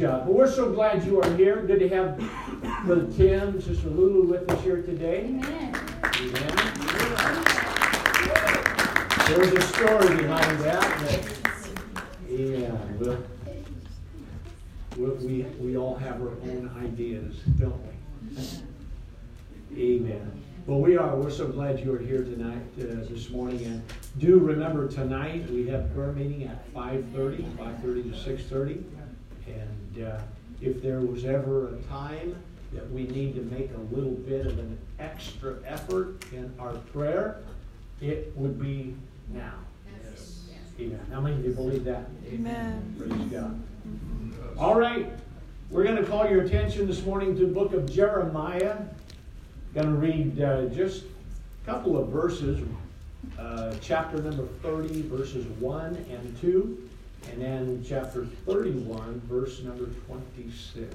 job. But we're so glad you are here. Good to have Brother Tim, Sister Lulu with us here today. Amen. Amen. There's a story behind that. But yeah, well, we, we all have our own ideas, don't we? Amen. Well, we are. We're so glad you are here tonight, uh, this morning. And do remember tonight we have prayer meeting at 5.30, 5.30 to 6.30. And uh, if there was ever a time that we need to make a little bit of an extra effort in our prayer, it would be now. Amen. How many of you believe that? Amen. Praise God. All right. We're going to call your attention this morning to the book of Jeremiah. Going to read uh, just a couple of verses. Uh, chapter number 30, verses 1 and 2. And then chapter 31, verse number 26.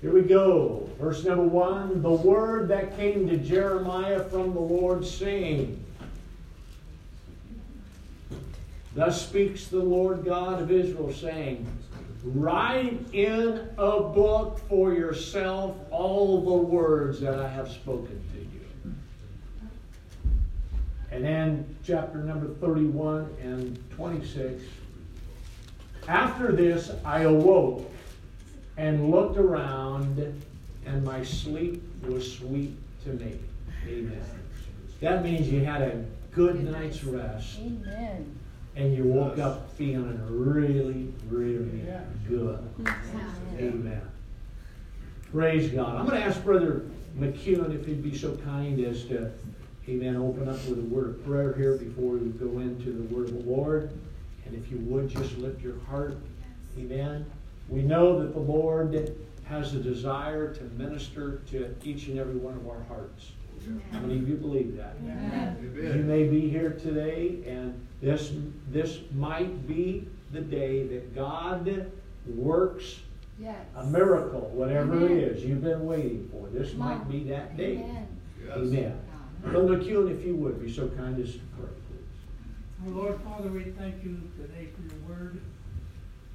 Here we go. Verse number 1 The word that came to Jeremiah from the Lord, saying, Thus speaks the Lord God of Israel, saying, Write in a book for yourself all the words that I have spoken. And then chapter number 31 and 26. After this I awoke and looked around, and my sleep was sweet to me. Amen. That means you had a good night's rest Amen. and you woke up feeling really, really good. Amen. Praise God. I'm going to ask Brother McEwen if he'd be so kind as to, amen, open up with a word of prayer here before we go into the word of the Lord. And if you would just lift your heart, amen. We know that the Lord has a desire to minister to each and every one of our hearts. How many of you believe that? Amen. You may be here today, and this, this might be the day that God works Yes. a miracle, whatever it Amen. is you've been waiting for. This Come might on. be that day. Amen. Amen. Brother McEwen, if you would be so kind as to pray, please. Our Lord Father, we thank you today for your word.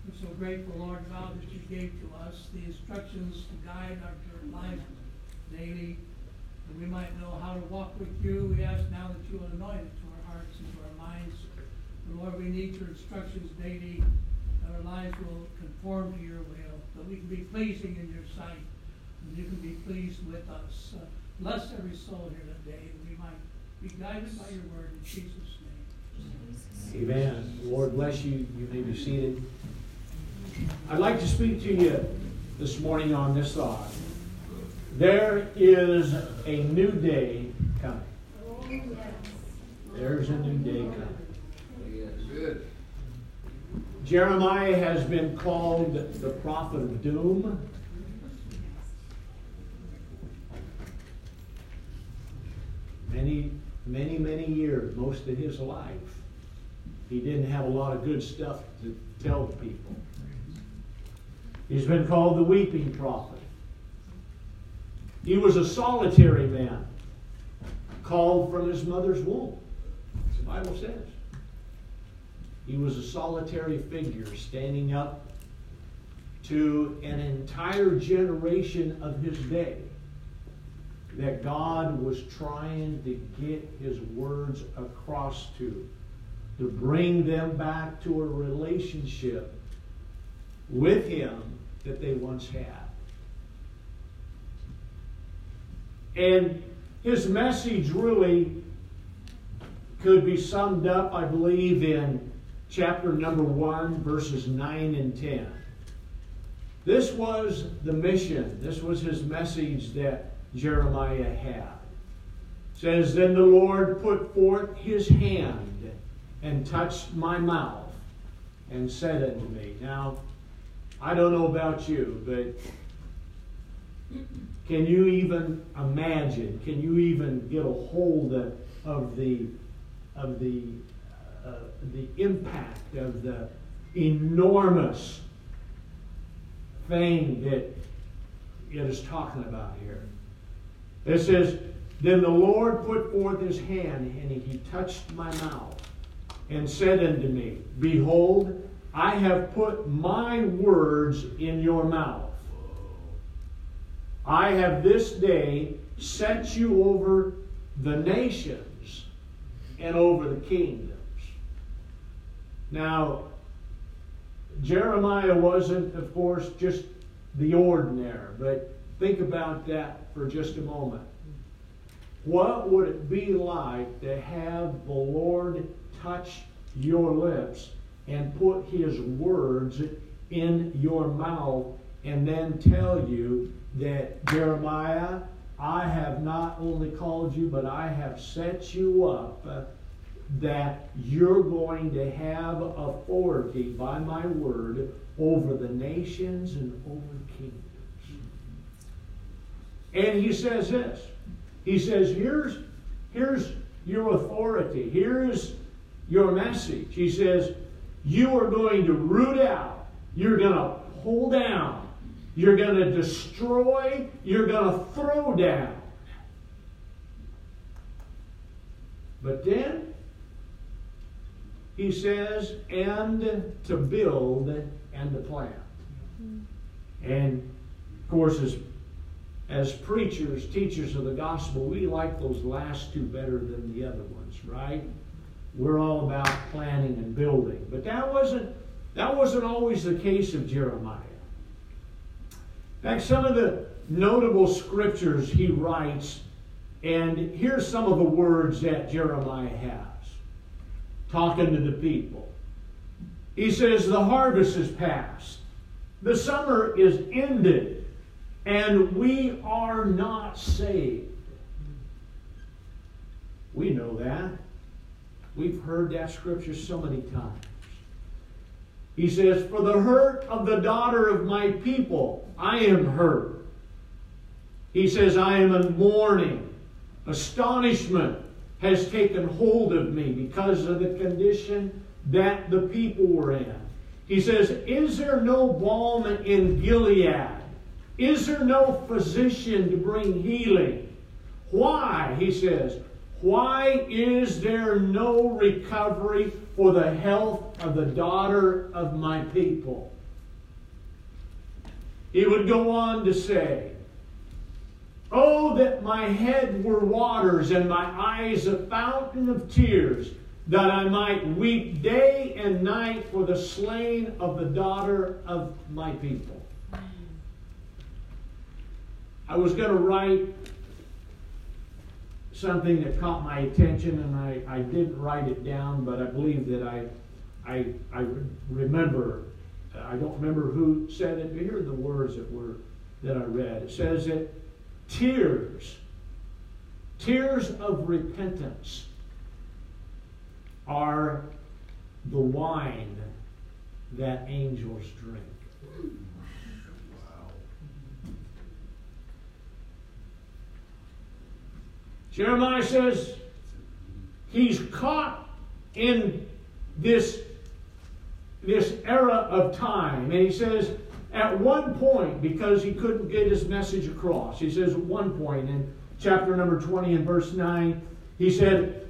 We're so grateful, Lord God, that you gave to us the instructions to guide our life daily, that we might know how to walk with you. We ask now that you anoint it to our hearts and to our minds. Lord, we need your instructions daily, that our lives will conform to your will, that we can be pleasing in your sight, and you can be pleased with us. Uh, Bless every soul here today, be guided by your word in Jesus' name. Amen. Lord bless you. You may be seated. I'd like to speak to you this morning on this thought. There is a new day coming. There's a new day coming. Jeremiah has been called the prophet of doom. Many, many, many years, most of his life, he didn't have a lot of good stuff to tell people. He's been called the weeping prophet. He was a solitary man, called from his mother's womb. The Bible says. He was a solitary figure standing up to an entire generation of his day that God was trying to get his words across to, to bring them back to a relationship with him that they once had. And his message really could be summed up, I believe, in chapter number 1, verses 9 and 10. This was the mission, this was his message that Jeremiah had. It says, Then the Lord put forth his hand and touched my mouth and said unto me, Now, I don't know about you, but can you even imagine? Can you even get a hold of, of the of the uh, the impact of the enormous thing that it is talking about here? It says, Then the Lord put forth his hand, and he touched my mouth, and said unto me, Behold, I have put my words in your mouth. I have this day set you over the nations and over the kingdoms. Now, Jeremiah wasn't, of course, just the ordinary, but think about that for just a moment. What would it be like to have the Lord touch your lips and put His words in your mouth and then tell you that, Jeremiah, I have not only called you, but I have set you up uh, that you're going to have authority by my word over the nations and over kingdoms. And he says this. He says, here's, here's your authority. Here's your message. He says, you are going to root out. You're going to pull down. You're going to destroy. You're going to throw down. But then he says, and to build and to plant. Mm-hmm. And of course, as, as preachers, teachers of the gospel, we like those last two better than the other ones, right? We're all about planning and building. But that wasn't that wasn't always the case of Jeremiah. In fact, some of the notable scriptures he writes, and here's some of the words that Jeremiah has talking to the people. He says, The harvest is past, the summer is ended, and we are not saved. We know that. We've heard that scripture so many times. He says, For the hurt of the daughter of my people, I am hurt. He says, I am in mourning. Astonishment has taken hold of me because of the condition that the people were in. He says, Is there no balm in Gilead? Is there no physician to bring healing? Why, he says, why is there no recovery for the health of the daughter of my people? He would go on to say, Oh, that my head were waters and my eyes a fountain of tears, that I might weep day and night for the slain of the daughter of my people. I was going to write something that caught my attention, and I, I didn't write it down, but I believe that I, I, I remember. Uh, I don't remember who said it, but here are the words that were that I read. It says that tears, tears of repentance, are the wine that angels drink. Jeremiah says he's caught in this, this era of time. And he says, at one point, because he couldn't get his message across, he says, at one point in chapter number 20 and verse 9, he said,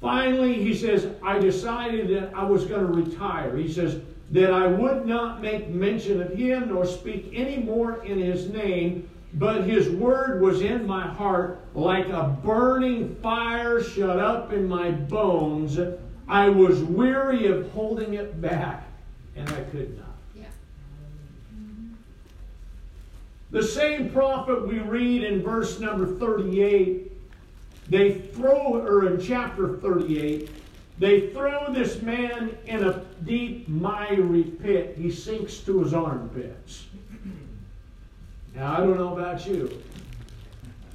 finally, he says, I decided that I was going to retire. He says, that I would not make mention of him nor speak any more in his name but his word was in my heart like a burning fire shut up in my bones. I was weary of holding it back, and I could not. Yeah. The same prophet we read in verse number 38, they throw, or in chapter 38, they throw this man in a deep, miry pit. He sinks to his armpits. Now, I don't know about you,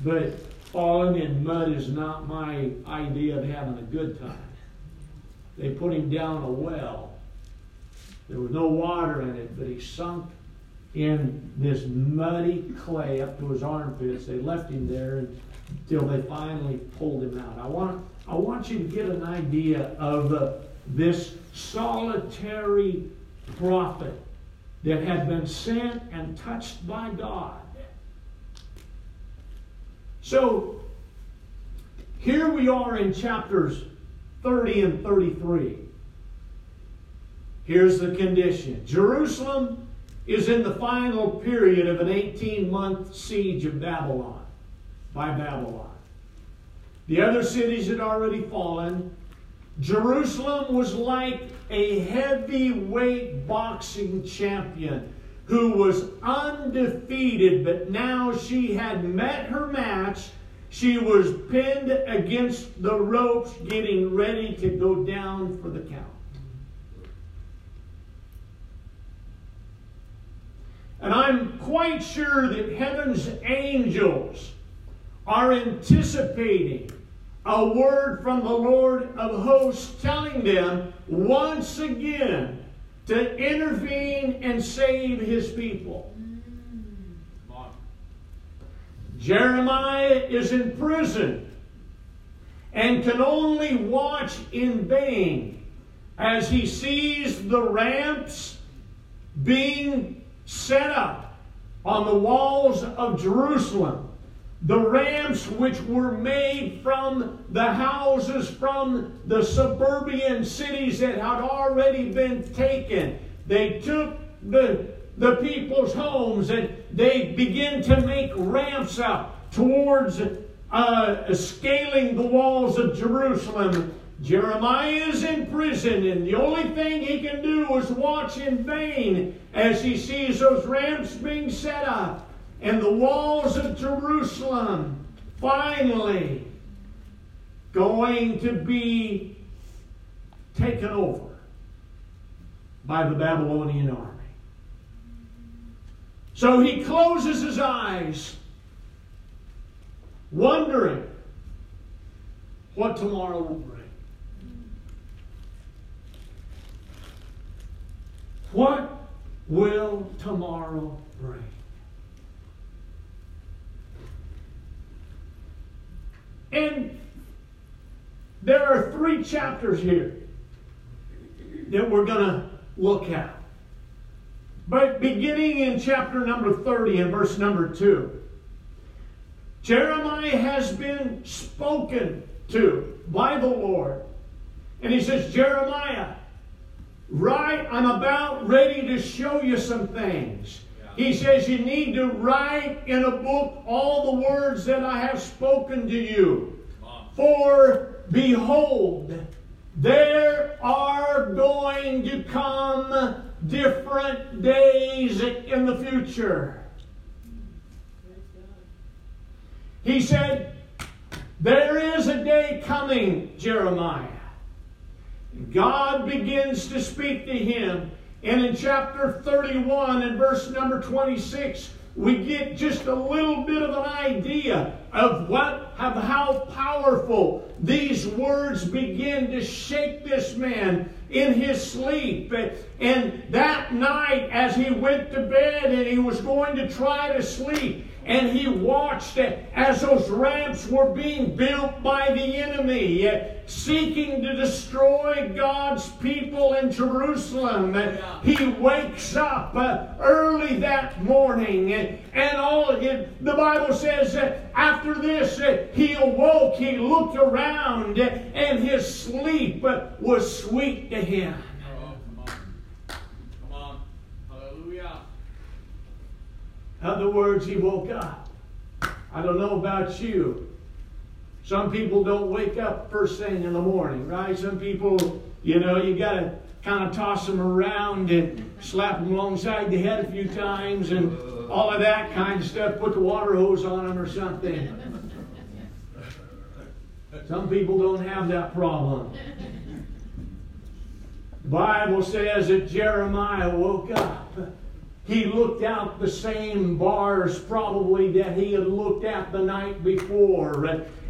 but falling in mud is not my idea of having a good time. They put him down a well. There was no water in it, but he sunk in this muddy clay up to his armpits. They left him there until they finally pulled him out. I want, I want you to get an idea of uh, this solitary prophet that had been sent and touched by God. So, here we are in chapters 30 and 33. Here's the condition Jerusalem is in the final period of an 18 month siege of Babylon, by Babylon. The other cities had already fallen. Jerusalem was like a heavyweight boxing champion who was undefeated, but now she had met her match. She was pinned against the ropes, getting ready to go down for the count. And I'm quite sure that heaven's angels are anticipating a word from the Lord of hosts telling them once again to intervene and save his people. Jeremiah is in prison and can only watch in vain as he sees the ramps being set up on the walls of Jerusalem. The ramps which were made from the houses from the suburban cities that had already been taken. They took the, the people's homes and they began to make ramps up towards uh, scaling the walls of Jerusalem. Jeremiah is in prison, and the only thing he can do is watch in vain as he sees those ramps being set up and the walls of Jerusalem finally going to be taken over by the Babylonian army. So he closes his eyes, wondering what tomorrow will bring. What will tomorrow bring? And there are three chapters here that we're going to look at. But beginning in chapter number 30 and verse number 2, Jeremiah has been spoken to by the Lord. And he says, Jeremiah, right, I'm about ready to show you some things. He says you need to write in a book all the words that I have spoken to you. For behold, there are going to come different days in the future. He said, There is a day coming, Jeremiah. God begins to speak to him and in chapter 31 and verse number 26, we get just a little bit of an idea of what of how powerful these words begin to shake this man in his sleep. And that night, as he went to bed and he was going to try to sleep, and he watched as those ramps were being built by the enemy, uh, seeking to destroy God's people in Jerusalem. Uh, he wakes up uh, early that morning, uh, and all the Bible says after this he awoke, he looked around, and his sleep was sweet to him. In other words, he woke up. I don't know about you. Some people don't wake up first thing in the morning, right? Some people, you know, you got to kind of toss them around and slap them alongside the head a few times and all of that kind of stuff. Put the water hose on them or something. Some people don't have that problem. The Bible says that Jeremiah woke up he looked out the same bars probably that he had looked at the night before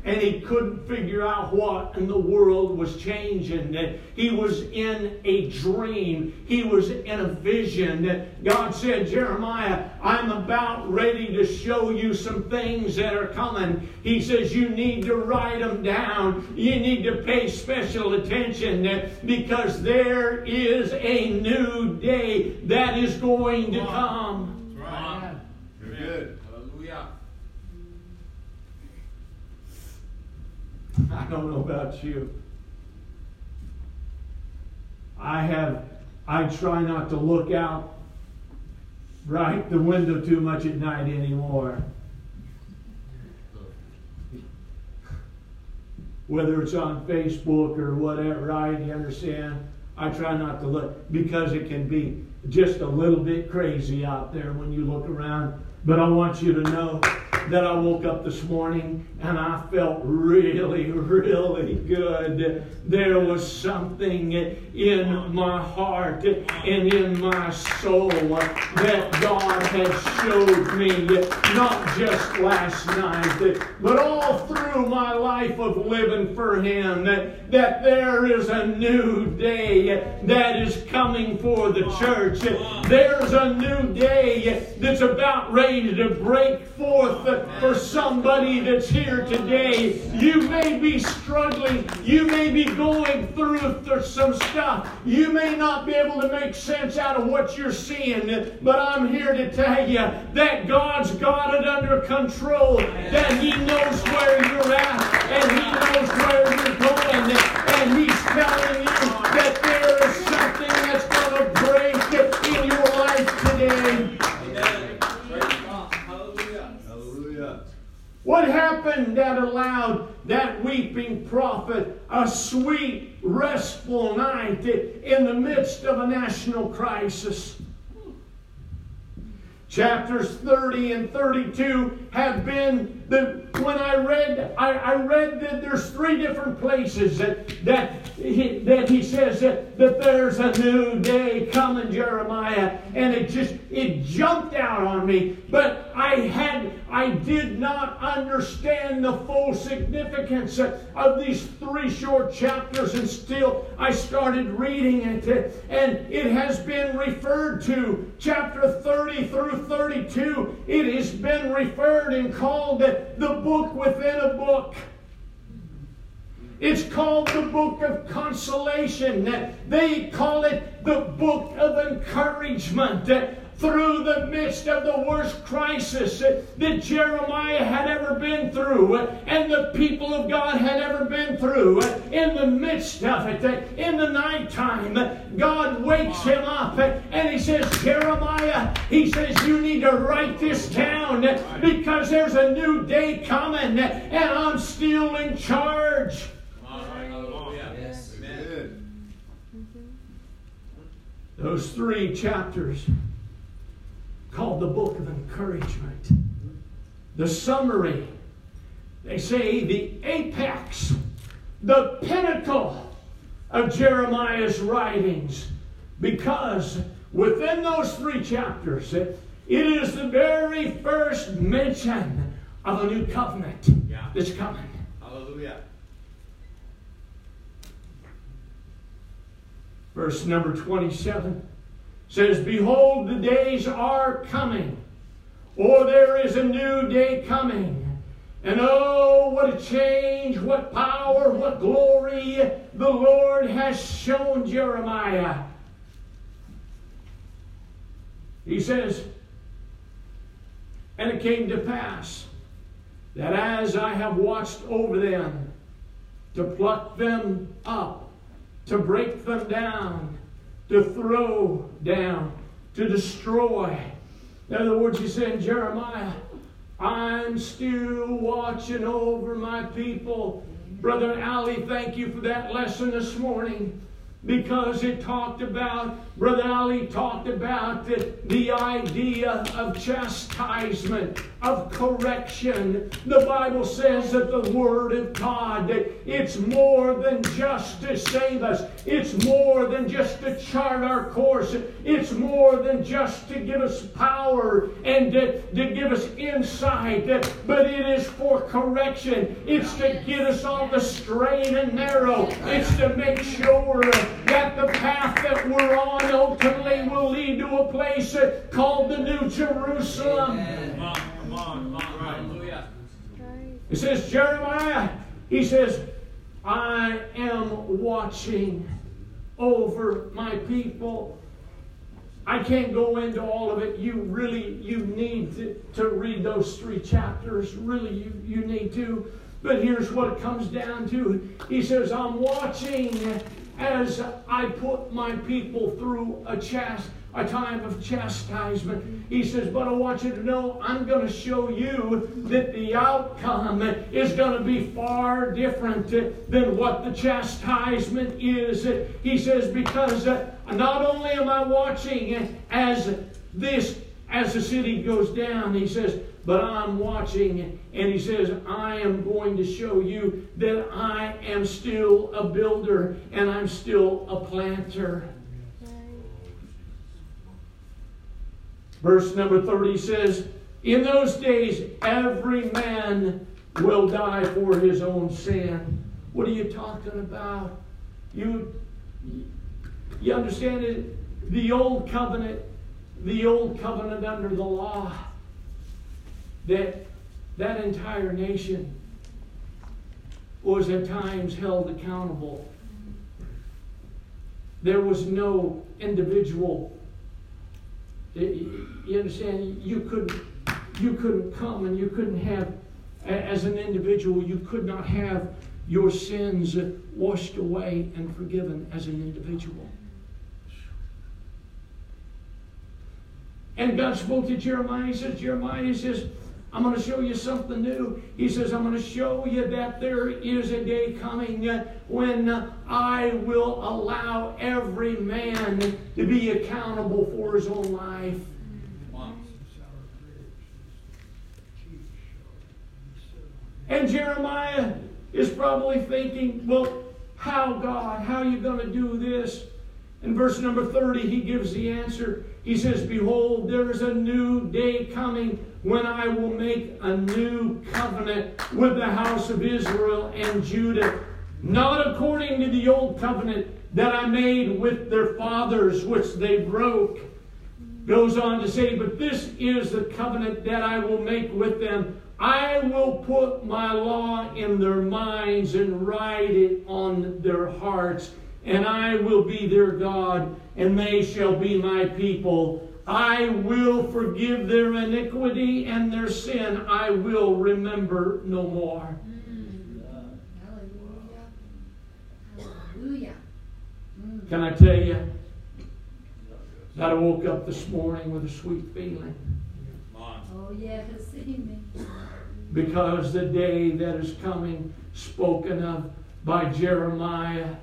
and he couldn't figure out what in the world was changing. He was in a dream, he was in a vision. God said, Jeremiah, I'm about ready to show you some things that are coming. He says, You need to write them down, you need to pay special attention because there is a new day that is going to come. Right. Good. I don't know about you. I have I try not to look out right the window too much at night anymore. Whether it's on Facebook or whatever, right? You understand? I try not to look because it can be just a little bit crazy out there when you look around. But I want you to know that I woke up this morning and I felt really, really good. There was something in my heart and in my soul that God had showed me, not just last night, but all through my life of living for Him, that, that there is a new day that is coming for the church. There's a new day that's about ready to break forth for somebody that's here today. You may be struggling. You may be going through some stuff. You may not be able to make sense out of what you're seeing, but I'm here to tell you that God's got it under control, that He knows where you're at, and He knows where you're going, and He's telling you that there is something that's going to break in your life today. What happened that allowed that weeping prophet a sweet, restful night in the midst of national crisis? Chapters 30 and 32 have been the when I read I, I read that there's three different places that that that he says that, that there's a new day coming, Jeremiah, and it just it jumped out on me. But I had I did not understand the full significance of these three short chapters, and still I started reading it, and it has been referred to chapter 30 through 32. It has been referred and called the book within a book. It's called the book of consolation. They call it the book of encouragement through the midst of the worst crisis that Jeremiah had ever been through and the people of God had ever been through. In the midst of it, in the nighttime, God wakes him up and he says, Jeremiah, he says, you need to write this down because there's a new day coming and I'm still in charge. Those three chapters called the Book of Encouragement. The summary, they say the apex, the pinnacle of Jeremiah's writings, because within those three chapters, it is the very first mention of a new covenant yeah. that's coming. Hallelujah. Verse number 27 says, Behold, the days are coming, or there is a new day coming. And oh, what a change, what power, what glory the Lord has shown Jeremiah. He says, And it came to pass that as I have watched over them, to pluck them up, to break them down, to throw down, to destroy. In other words, he said, Jeremiah, I'm still watching over my people. Brother Ali, thank you for that lesson this morning because it talked about, Brother Ali talked about the, the idea of chastisement, of correction. The Bible says that the Word of God, it's more than just to save us. It's more than just to chart our course. It's more than just to give us power and to, to give us insight, but it is for correction. It's to get us on the straight and narrow. It's to make sure that the path that we're on ultimately will lead to a place called the New Jerusalem. Come on, come on, It says, Jeremiah, he says, I am watching over my people. I can't go into all of it. You really, you need to, to read those three chapters. Really, you, you need to. But here's what it comes down to. He says, I'm watching as I put my people through a chast a time of chastisement. He says, But I want you to know I'm going to show you that the outcome is going to be far different than what the chastisement is. He says, Because uh, not only am I watching as this, as the city goes down, he says, but I'm watching, and he says, I am going to show you that I am still a builder and I'm still a planter. Verse number 30 says, In those days, every man will die for his own sin. What are you talking about? You, you understand it? The old covenant, the old covenant under the law, that that entire nation was at times held accountable. There was no individual you understand? You couldn't, you couldn't come and you couldn't have, as an individual, you could not have your sins washed away and forgiven as an individual. And God spoke to Jeremiah. He says, Jeremiah, he says, I'm going to show you something new. He says, I'm going to show you that there is a day coming when I will allow every man to be accountable for his own life. And Jeremiah is probably thinking, well, how, God? How are you going to do this? In verse number 30, he gives the answer. He says, Behold, there is a new day coming when I will make a new covenant with the house of Israel and Judah, not according to the old covenant that I made with their fathers, which they broke. Goes on to say, But this is the covenant that I will make with them. I will put my law in their minds and write it on their hearts, and I will be their God, and they shall be my people. I will forgive their iniquity and their sin I will remember no more. Mm. Hallelujah. Hallelujah. Mm. Can I tell you that I woke up this morning with a sweet feeling? Oh, yes, Because the day that is coming, spoken of by Jeremiah,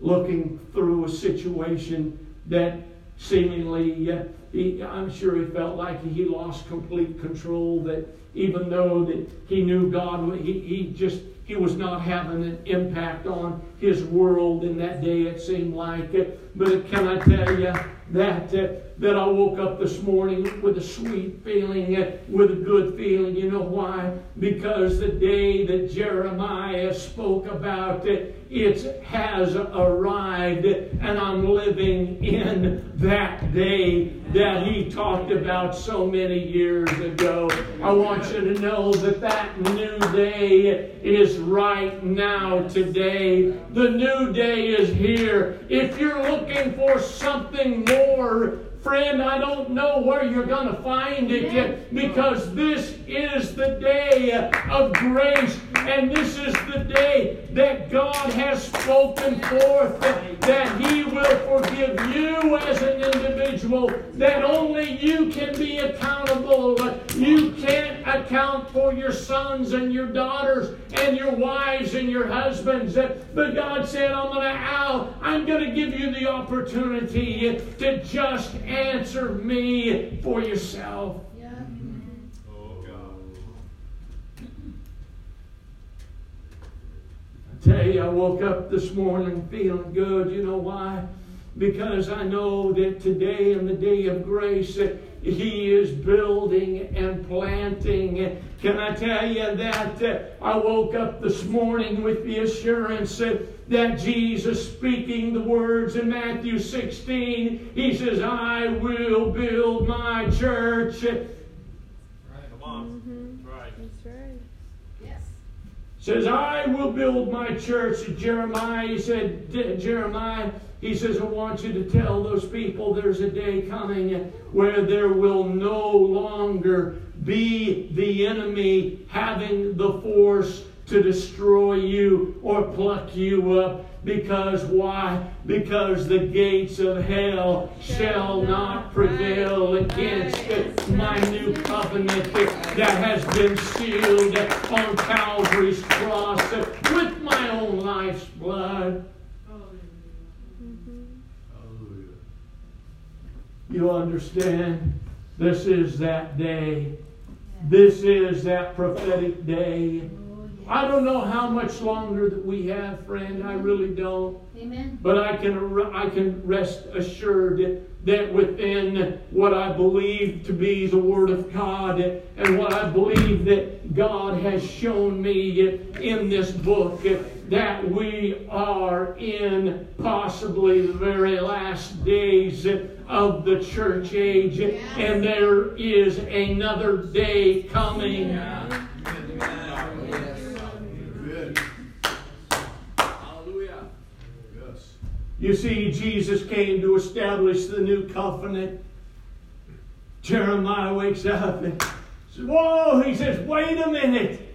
looking through a situation that seemingly, uh, he, I'm sure he felt like he lost complete control. That even though that he knew God, he, he just he was not having an impact on his world in that day. It seemed like, but can I tell you that? Uh, that I woke up this morning with a sweet feeling, uh, with a good feeling. You know why? Because the day that Jeremiah spoke about it, it has arrived, and I'm living in that day that he talked about so many years ago. I want you to know that that new day is right now, today. The new day is here. If you're looking for something more, Friend, I don't know where you're going to find it yet because this is the day of grace and this is the day that God has spoken forth that He will forgive you as an individual, that only you can be accountable. You can't account for your sons and your daughters and your wives and your husbands. But God said, I'm going to, out, I'm going to give you the opportunity to just answer me for yourself. Oh, I tell you, I woke up this morning feeling good. You know why? Because I know that today, in the day of grace, He is building and planting. Can I tell you that uh, I woke up this morning with the assurance uh, that Jesus speaking the words in Matthew 16, he says, I will build my church. Right, come on. Mm-hmm. Right. That's right. Yes. Says, I will build my church. Jeremiah, he said, Jeremiah, he says, I want you to tell those people there's a day coming where there will no longer be the enemy having the force to destroy you or pluck you up. Because why? Because the gates of hell shall not prevail against my new covenant that has been sealed on Calvary's cross with my own life's blood. You understand? This is that day. This is that prophetic day. I don't know how much longer that we have, friend. I mm-hmm. really don't. Amen. But I can I can rest assured that within what I believe to be the Word of God and what I believe that God has shown me in this book, that we are in possibly the very last days of the church age, and there is another day coming. You see, Jesus came to establish the new covenant. Jeremiah wakes up and says, Whoa, he says, wait a minute.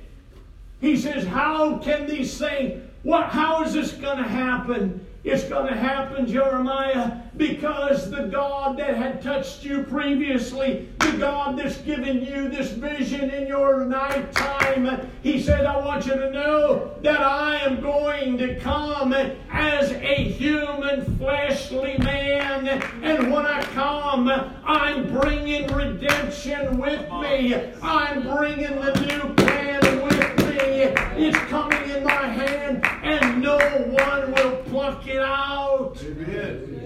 He says, How can these things, what, how is this going to happen? It's going to happen, Jeremiah, because the God that had touched you previously, God that's given you this vision in your nighttime, He said, I want you to know that I am going to come as a human, fleshly man. And when I come, I'm bringing redemption with me, I'm bringing the new plan with me. It's coming in my hand, and no one will pluck it out. Amen.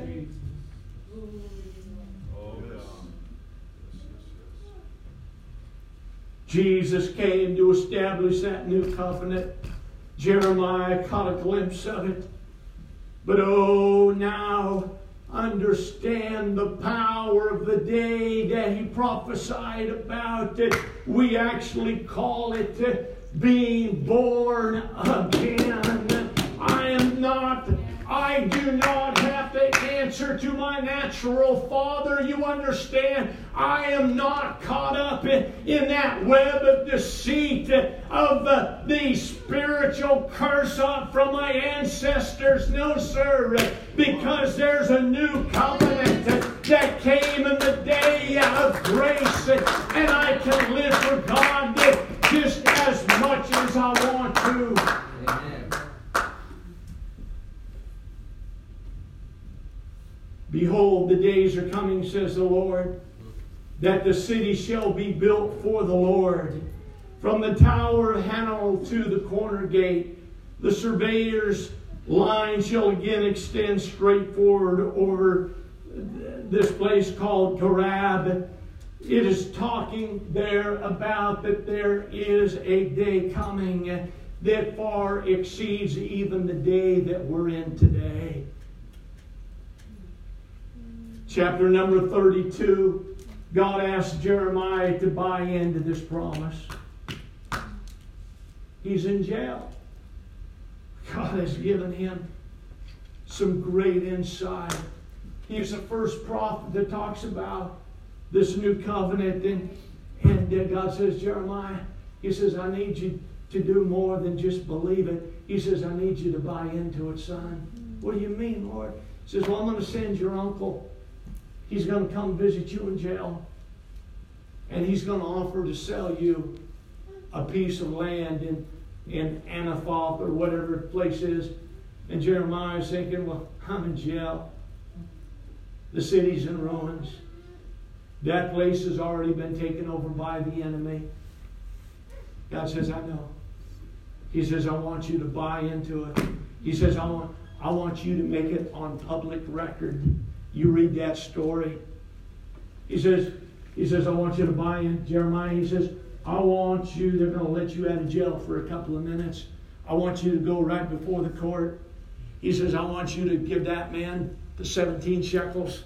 Jesus came to establish that new covenant. Jeremiah caught a glimpse of it. But oh, now understand the power of the day that he prophesied about. It. We actually call it being born again. I am not I do not have to answer to my natural father. You understand? I am not caught up in, in that web of deceit of uh, the spiritual curse from my ancestors. No, sir, because there's a new covenant that came in the day of grace, and I can live for God just as much as I want to. Behold, the days are coming, says the Lord, that the city shall be built for the Lord. From the tower of Hananel to the corner gate, the surveyor's line shall again extend straight forward over this place called Gareb. It is talking there about that there is a day coming that far exceeds even the day that we're in today chapter number 32, God asked Jeremiah to buy into this promise. He's in jail. God has given him some great insight. He's the first prophet that talks about this new covenant. And, and God says, Jeremiah, He says, I need you to do more than just believe it. He says, I need you to buy into it, son. What do you mean, Lord? He says, Well, I'm going to send your uncle He's going to come visit you in jail. And he's going to offer to sell you a piece of land in, in Anathoth or whatever place is. And Jeremiah is thinking, well, I'm in jail. The city's in ruins. That place has already been taken over by the enemy. God says, I know. He says, I want you to buy into it. He says, I want, I want you to make it on public record. You read that story. He says, he says, I want you to buy in. Jeremiah, he says, I want you, they're going to let you out of jail for a couple of minutes. I want you to go right before the court. He says, I want you to give that man the 17 shekels.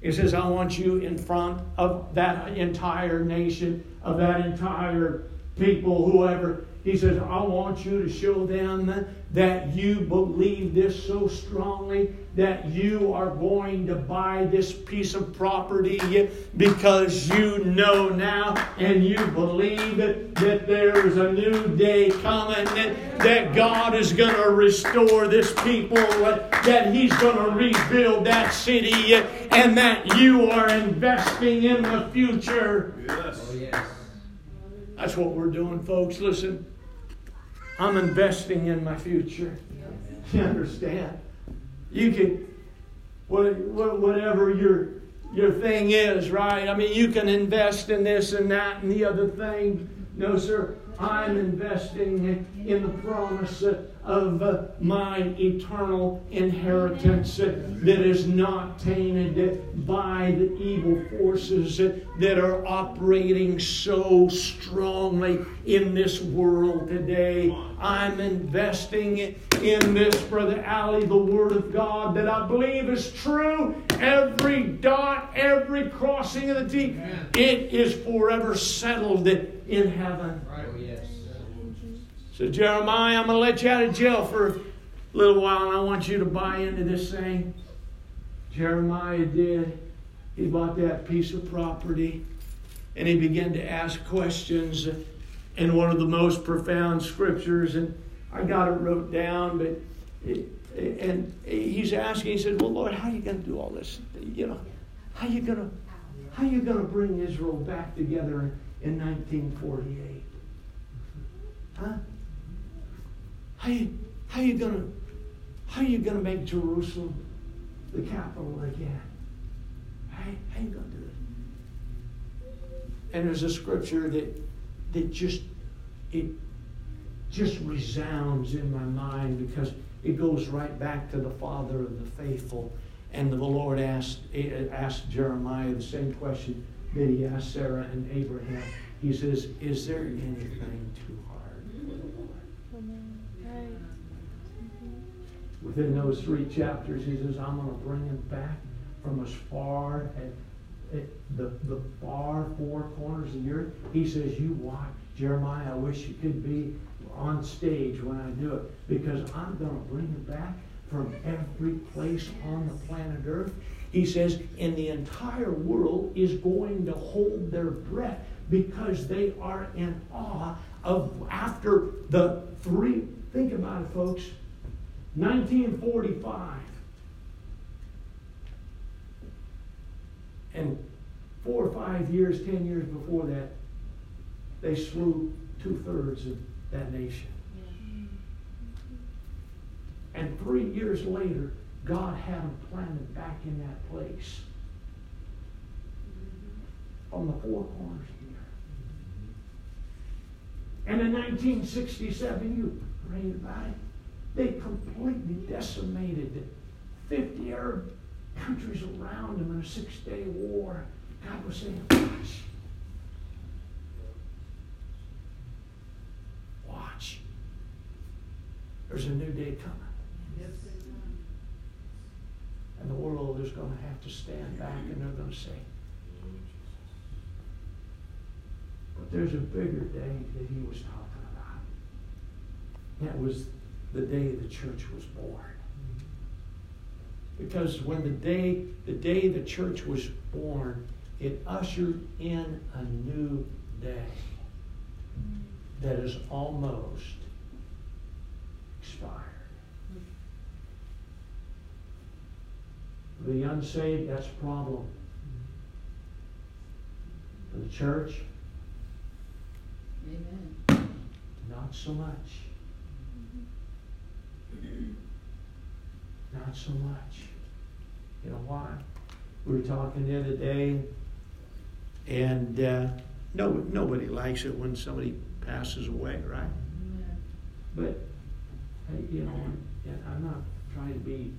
He says, I want you in front of that entire nation, of that entire people, whoever. He says, I want you to show them that you believe this so strongly that you are going to buy this piece of property because you know now and you believe that there is a new day coming, that God is going to restore this people, that He's going to rebuild that city, and that you are investing in the future. Yes. Oh, yes. That's what we're doing, folks. Listen, I'm investing in my future. You understand? You can, whatever your your thing is, right? I mean, you can invest in this and that and the other thing. No, sir. I'm investing in the promise of uh, my eternal inheritance that is not tainted by the evil forces that are operating so strongly in this world today. I'm investing in this, Brother Alley, the Word of God that I believe is true. Every dot, every crossing of the T, it is forever settled in heaven. Right. Oh, yes. So, Jeremiah, I'm going to let you out of jail for a little while, and I want you to buy into this thing. Jeremiah did. He bought that piece of property, and he began to ask questions in one of the most profound scriptures. And I got it wrote down, but it, and he's asking. He said, "Well, Lord, how are you going to do all this? You know, how are you going to how are you going to bring Israel back together in 1948? Huh? How how you gonna how you gonna make Jerusalem the capital again? How, how you gonna do it? And there's a scripture that that just it just resounds in my mind because it goes right back to the father of the faithful. And the Lord asked, eh, asked Jeremiah the same question that he asked Sarah and Abraham. He says, Is there anything too within those three chapters, he says, I'm going to bring him back from as far as the, the far four corners of the earth. He says, You watch. Jeremiah, I wish you could be on stage when I do it because I'm going to bring him back from every place on the planet Earth. He says, and the entire world is going to hold their breath because they are in awe of after the three. Think about it, folks. 1945. And four or five years, ten years before that, they slew two thirds of that nation. And three years later, God had them planted back in that place on the four corners here. And in 1967, you read about it. They completely decimated 50 Arab countries around them in a six day war. God was saying, Watch. Watch. There's a new day coming. And the world is going to have to stand back and they're going to say, but there's a bigger day that he was talking about. That was the day the church was born. Because when the day, the day the church was born, it ushered in a new day that is almost expired. For the unsaved, that's a problem. For the church, Amen. not so much. Not so much. You know why? We were talking the other day, and uh, no, nobody likes it when somebody passes away, right? Yeah. But, you know, and I'm not trying to be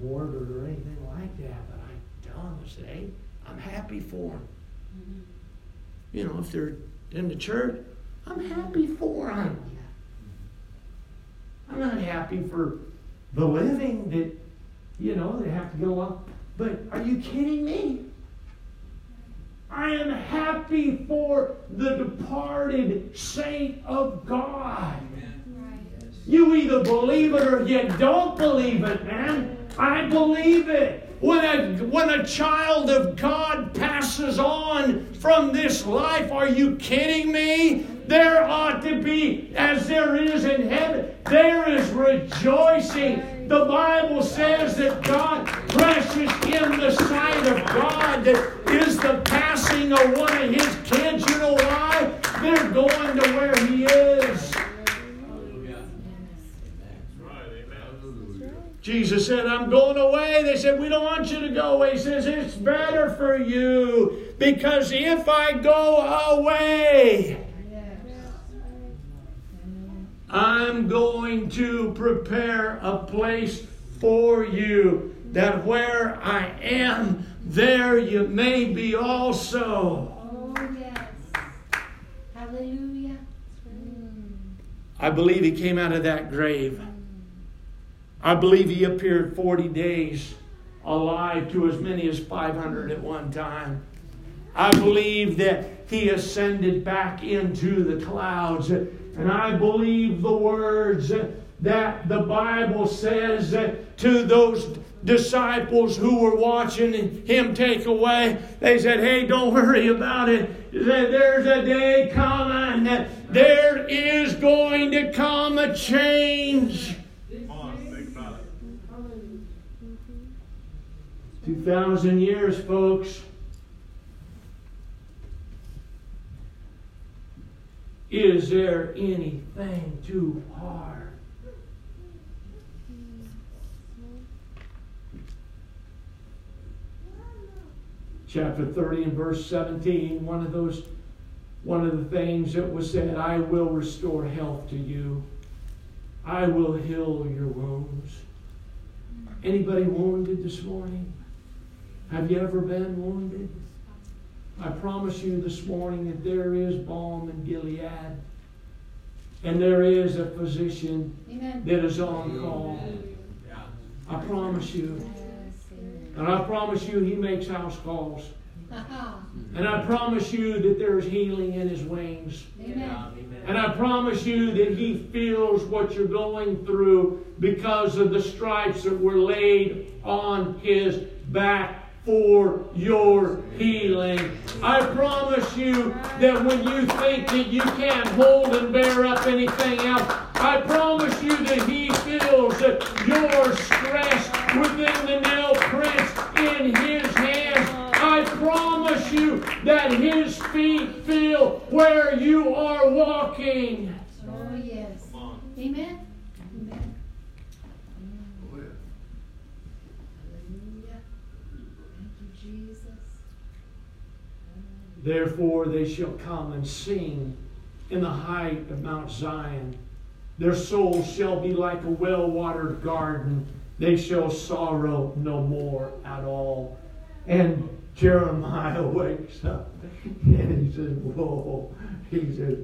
morbid or anything like that, but I tell them, I say, I'm happy for them. Mm-hmm. You know, if they're in the church, I'm happy for them. I'm not happy for the living that, you know, they have to go on. But are you kidding me? I am happy for the departed saint of God. You either believe it or you don't believe it, man. I believe it. When a, when a child of God passes on from this life, are you kidding me? There ought to be, as there is in heaven, there is rejoicing. The Bible says that God, precious in the sight of God, is the passing of one of his kids. You know why? They're going to where he is. Jesus said, I'm going away. They said, We don't want you to go away. He says, It's better for you because if I go away, I'm going to prepare a place for you that where I am, there you may be also. Oh, yes. Hallelujah. I believe he came out of that grave. I believe he appeared 40 days alive to as many as 500 at one time. I believe that he ascended back into the clouds. And I believe the words that the Bible says to those disciples who were watching him take away. They said, Hey, don't worry about it. There's a day coming. There is going to come a change. 2,000 years, folks. Is there anything too hard? Chapter 30 and verse 17, one of those one of the things that was said, I will restore health to you. I will heal your wounds. Anybody wounded this morning? Have you ever been wounded? I promise you this morning that there is balm in Gilead. And there is a physician Amen. that is on call. I promise you. And I promise you, he makes house calls. And I promise you that there's healing in his wings. Amen. And I promise you that he feels what you're going through because of the stripes that were laid on his back for your healing. I promise you that when you think that you can't hold and bear up anything else, I promise you that He feels that your stress within the nail prints in His hands. I promise you that His feet feel where you are walking. Oh, yes. Amen. Therefore, they shall come and sing in the height of Mount Zion. Their souls shall be like a well watered garden. They shall sorrow no more at all. And Jeremiah wakes up and he says, Whoa. He says,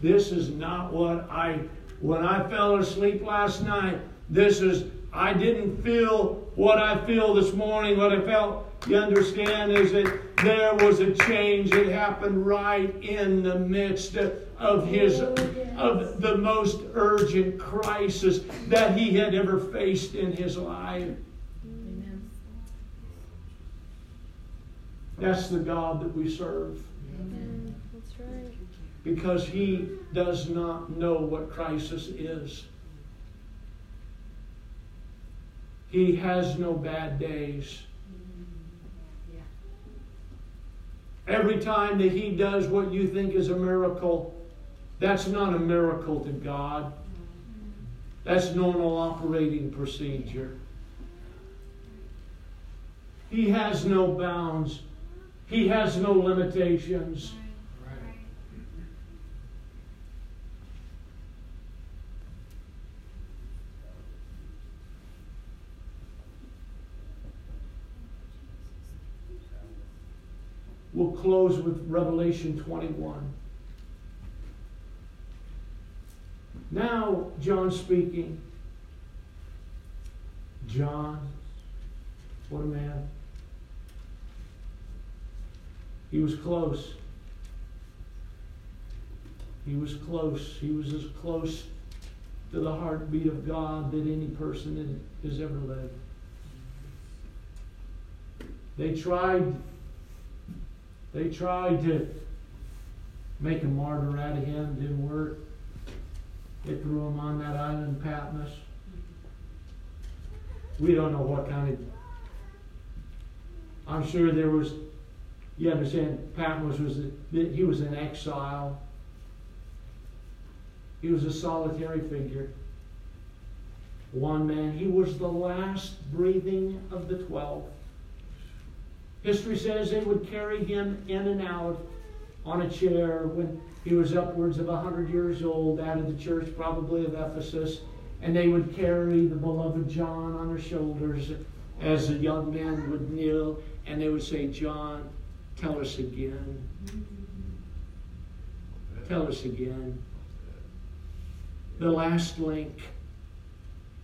This is not what I, when I fell asleep last night, this is, I didn't feel what I feel this morning, what I felt you understand is that there was a change that happened right in the midst of his of the most urgent crisis that he had ever faced in his life. That's the God that we serve. Because he does not know what crisis is. He has no bad days. Every time that he does what you think is a miracle, that's not a miracle to God. That's normal operating procedure. He has no bounds. He has no limitations. We'll close with Revelation 21. Now, John speaking. John, what a man. He was close. He was close. He was as close to the heartbeat of God that any person has ever lived. They tried they tried to make a martyr out of him, didn't work. They threw him on that island Patmos. We don't know what kind of I'm sure there was you understand Patmos was he was in exile. He was a solitary figure. One man. He was the last breathing of the twelve. History says they would carry him in and out on a chair when he was upwards of 100 years old out of the church, probably of Ephesus, and they would carry the beloved John on their shoulders as the young men would kneel and they would say, John, tell us again. Tell us again. The last link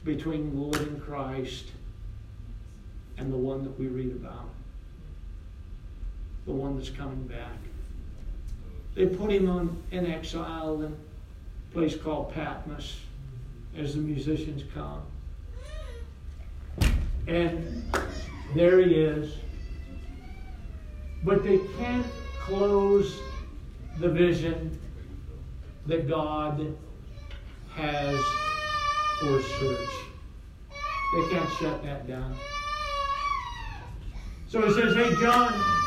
between the living Christ and the one that we read about the one that's coming back. They put him on in exile in a place called Patmos as the musicians come. And there he is. But they can't close the vision that God has for search. They can't shut that down. So he says, Hey, John,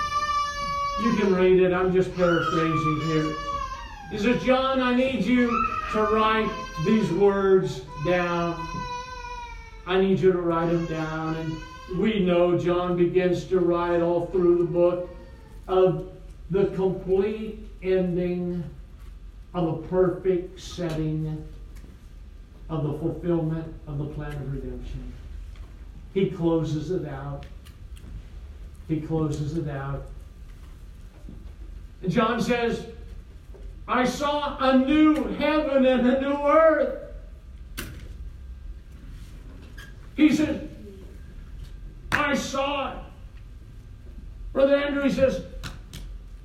you can read it. I'm just paraphrasing here. He says, John, I need you to write these words down. I need you to write them down. And we know John begins to write all through the book of the complete ending of a perfect setting of the fulfillment of the plan of redemption. He closes it out. He closes it out. John says, I saw a new heaven and a new earth. He said, I saw it. Brother Andrew, he says,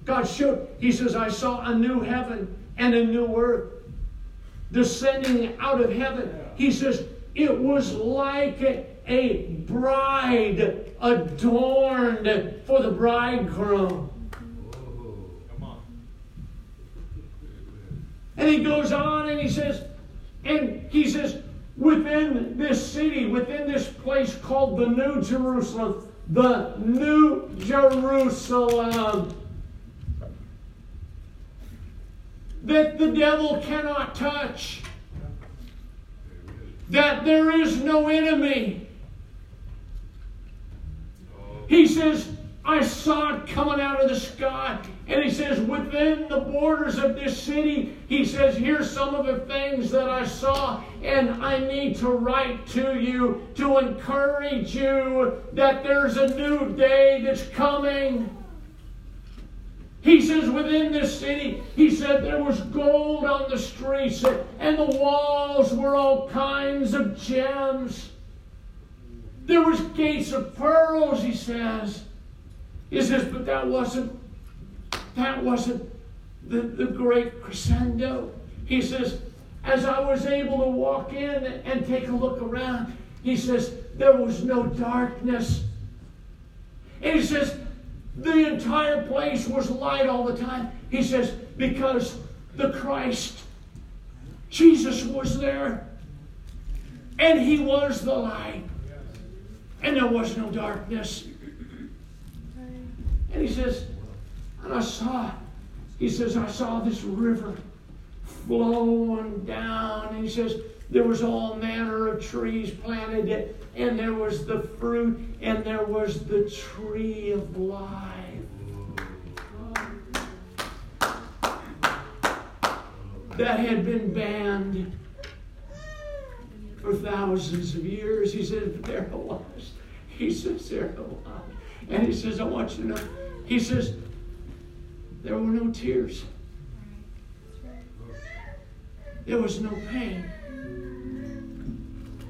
God showed, he says, I saw a new heaven and a new earth descending out of heaven. He says, it was like a bride adorned for the bridegroom. And he goes on and he says, and he says, within this city, within this place called the New Jerusalem, the New Jerusalem, that the devil cannot touch, that there is no enemy. He says, I saw it coming out of the sky. And he says, within the borders of this city, he says, here's some of the things that I saw, and I need to write to you to encourage you that there's a new day that's coming. He says, within this city, he said there was gold on the streets, and the walls were all kinds of gems. There was gates of pearls, he says. He says, but that wasn't that wasn't the, the great crescendo. He says, as I was able to walk in and take a look around, he says, there was no darkness. And he says, the entire place was light all the time. He says, because the Christ, Jesus was there. And he was the light. And there was no darkness. And he says, and I saw, he says, I saw this river flowing down. And he says, there was all manner of trees planted, and there was the fruit, and there was the tree of life. That had been banned for thousands of years. He said, there it was. He says, there it was. And he says, I want you to know. He says, there were no tears. There was no pain.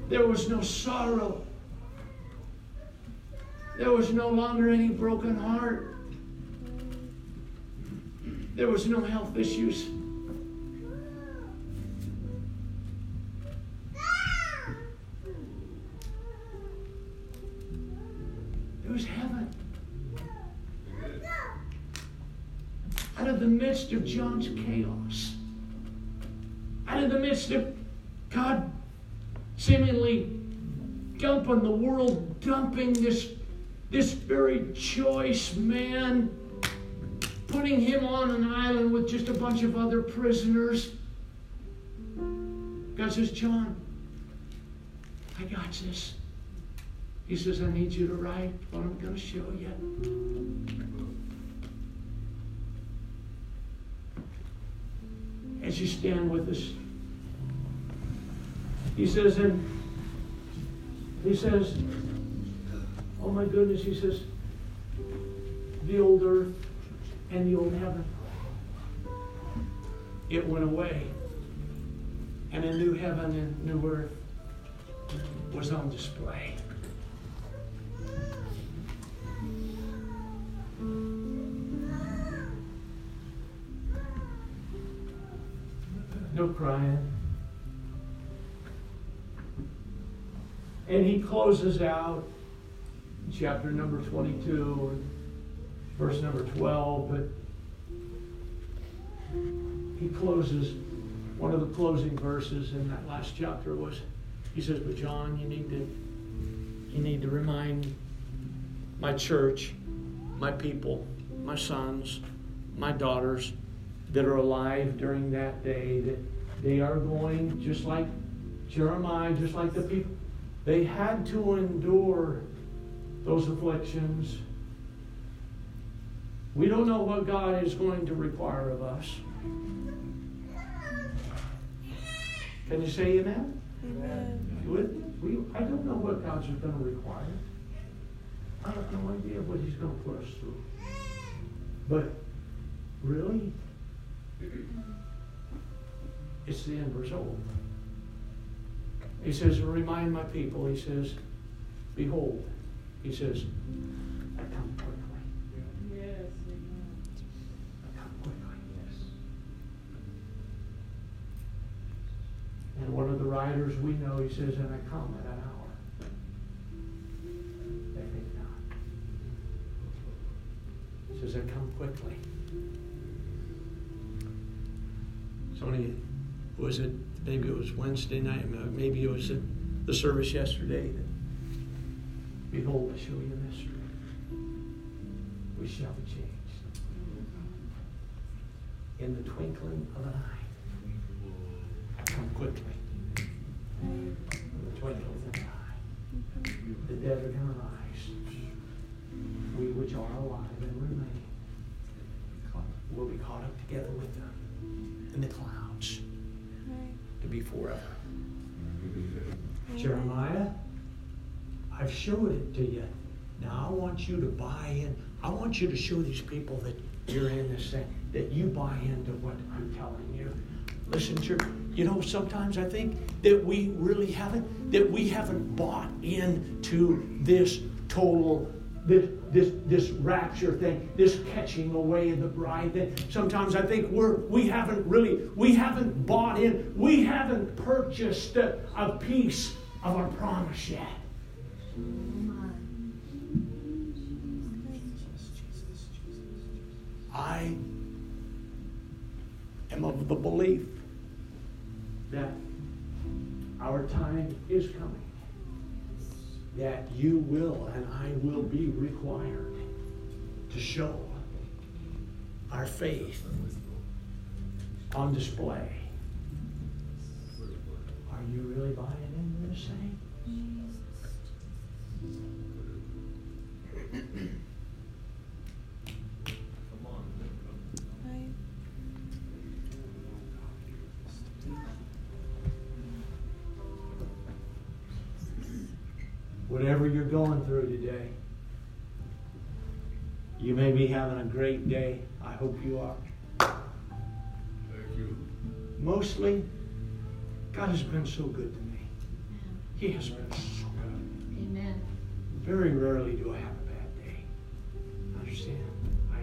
There was no sorrow. There was no longer any broken heart. There was no health issues. Out of the midst of John's chaos, out of the midst of God seemingly dumping the world, dumping this, this very choice man, putting him on an island with just a bunch of other prisoners. God says, John, I got this. He says, I need you to write what I'm going to show you. As you stand with us, he says, and he says, oh my goodness, he says, the old earth and the old heaven. It went away. And a new heaven and new earth was on display. Crying. And he closes out chapter number 22, verse number 12, but he closes, one of the closing verses in that last chapter was, he says, but John, you need to, you need to remind my church, my people, my sons, my daughters that are alive during that day that they are going just like Jeremiah, just like the people. They had to endure those afflictions. We don't know what God is going to require of us. Can you say amen? Amen. You with me? We, I don't know what God's going to require. I have no idea what He's going to put us through. But really, it's the end result. He says, remind my people, he says, behold, he says, I come quickly. Yes, I come quickly. Yes. And one of the writers we know, he says, and I come at an hour. They think not. He says, I come quickly. Sony, was it, maybe it was Wednesday night, uh, maybe it was the service yesterday. That, Behold, I show you a mystery. We shall be changed. In the twinkling of an eye. Come quickly. In the twinkling of an eye. The dead are going to rise. We which are alive and remain will be caught up together with them be forever. Jeremiah, I've showed it to you. Now I want you to buy in. I want you to show these people that you're in this thing, that you buy into what I'm telling you. Listen, church, you know, sometimes I think that we really haven't, that we haven't bought into this total this, this, this rapture thing, this catching away of the bride thing. Sometimes I think we're, we haven't really, we haven't bought in, we haven't purchased a, a piece of our promise yet. I am of the belief that our time is coming that you will and I will be required to show our faith on display. Are you really buying into this thing? whatever you're going through today. You may be having a great day. I hope you are. Thank you. Mostly, God has been so good to me. He has been so good. Amen. Very rarely do I have a bad day. Understand? I...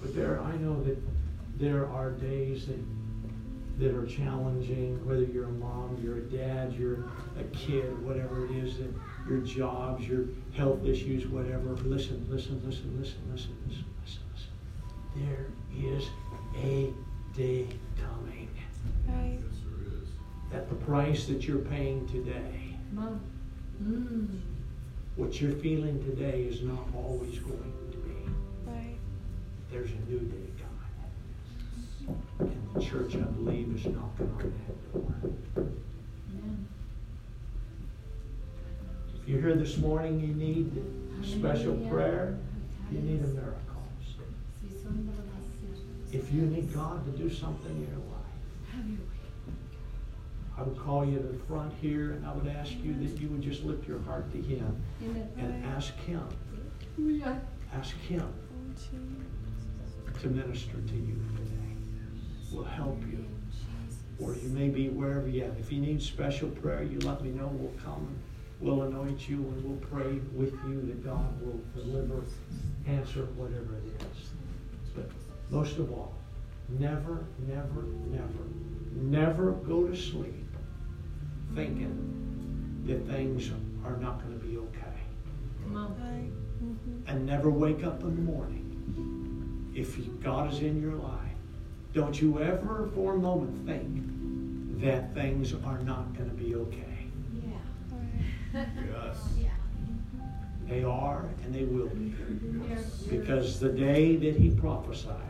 But there, I know that are days that, that are challenging, whether you're a mom, you're a dad, you're a kid, whatever it is, that your jobs, your health issues, whatever. Listen, listen, listen, listen, listen, listen, listen, listen. There is a day coming Right. Yes, there is. that the price that you're paying today, Come on. Mm. what you're feeling today is not always going to be. Right. There's a new day coming. And the church, I believe, is knocking on that door. Amen. If you're here this morning, you need special prayer, you need a miracle. Si son de las If you need God to do something in your life, Have your way. I would call you to the front here and I would ask you that you would just lift your heart to Him and ask Him, ask Him Oh, to minister to you today. We'll help you. Or you may be wherever you are. If you need special prayer, you let me know. We'll come. We'll anoint you and we'll pray with you that God will deliver, answer whatever it is. But most of all, never, never, never, never go to sleep thinking that things are not going to be okay. Come on. Right. Mm-hmm. And never wake up in the morning if God is in your life. Don't you ever for a moment think that things are not going to be okay. Yeah. Yes. Yeah. They are and they will be. Yes. Because the day that he prophesied,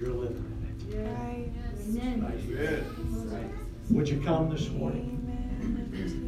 you're living in Yes. Right. Amen. it. Amen. Right? Would you come this morning? Amen.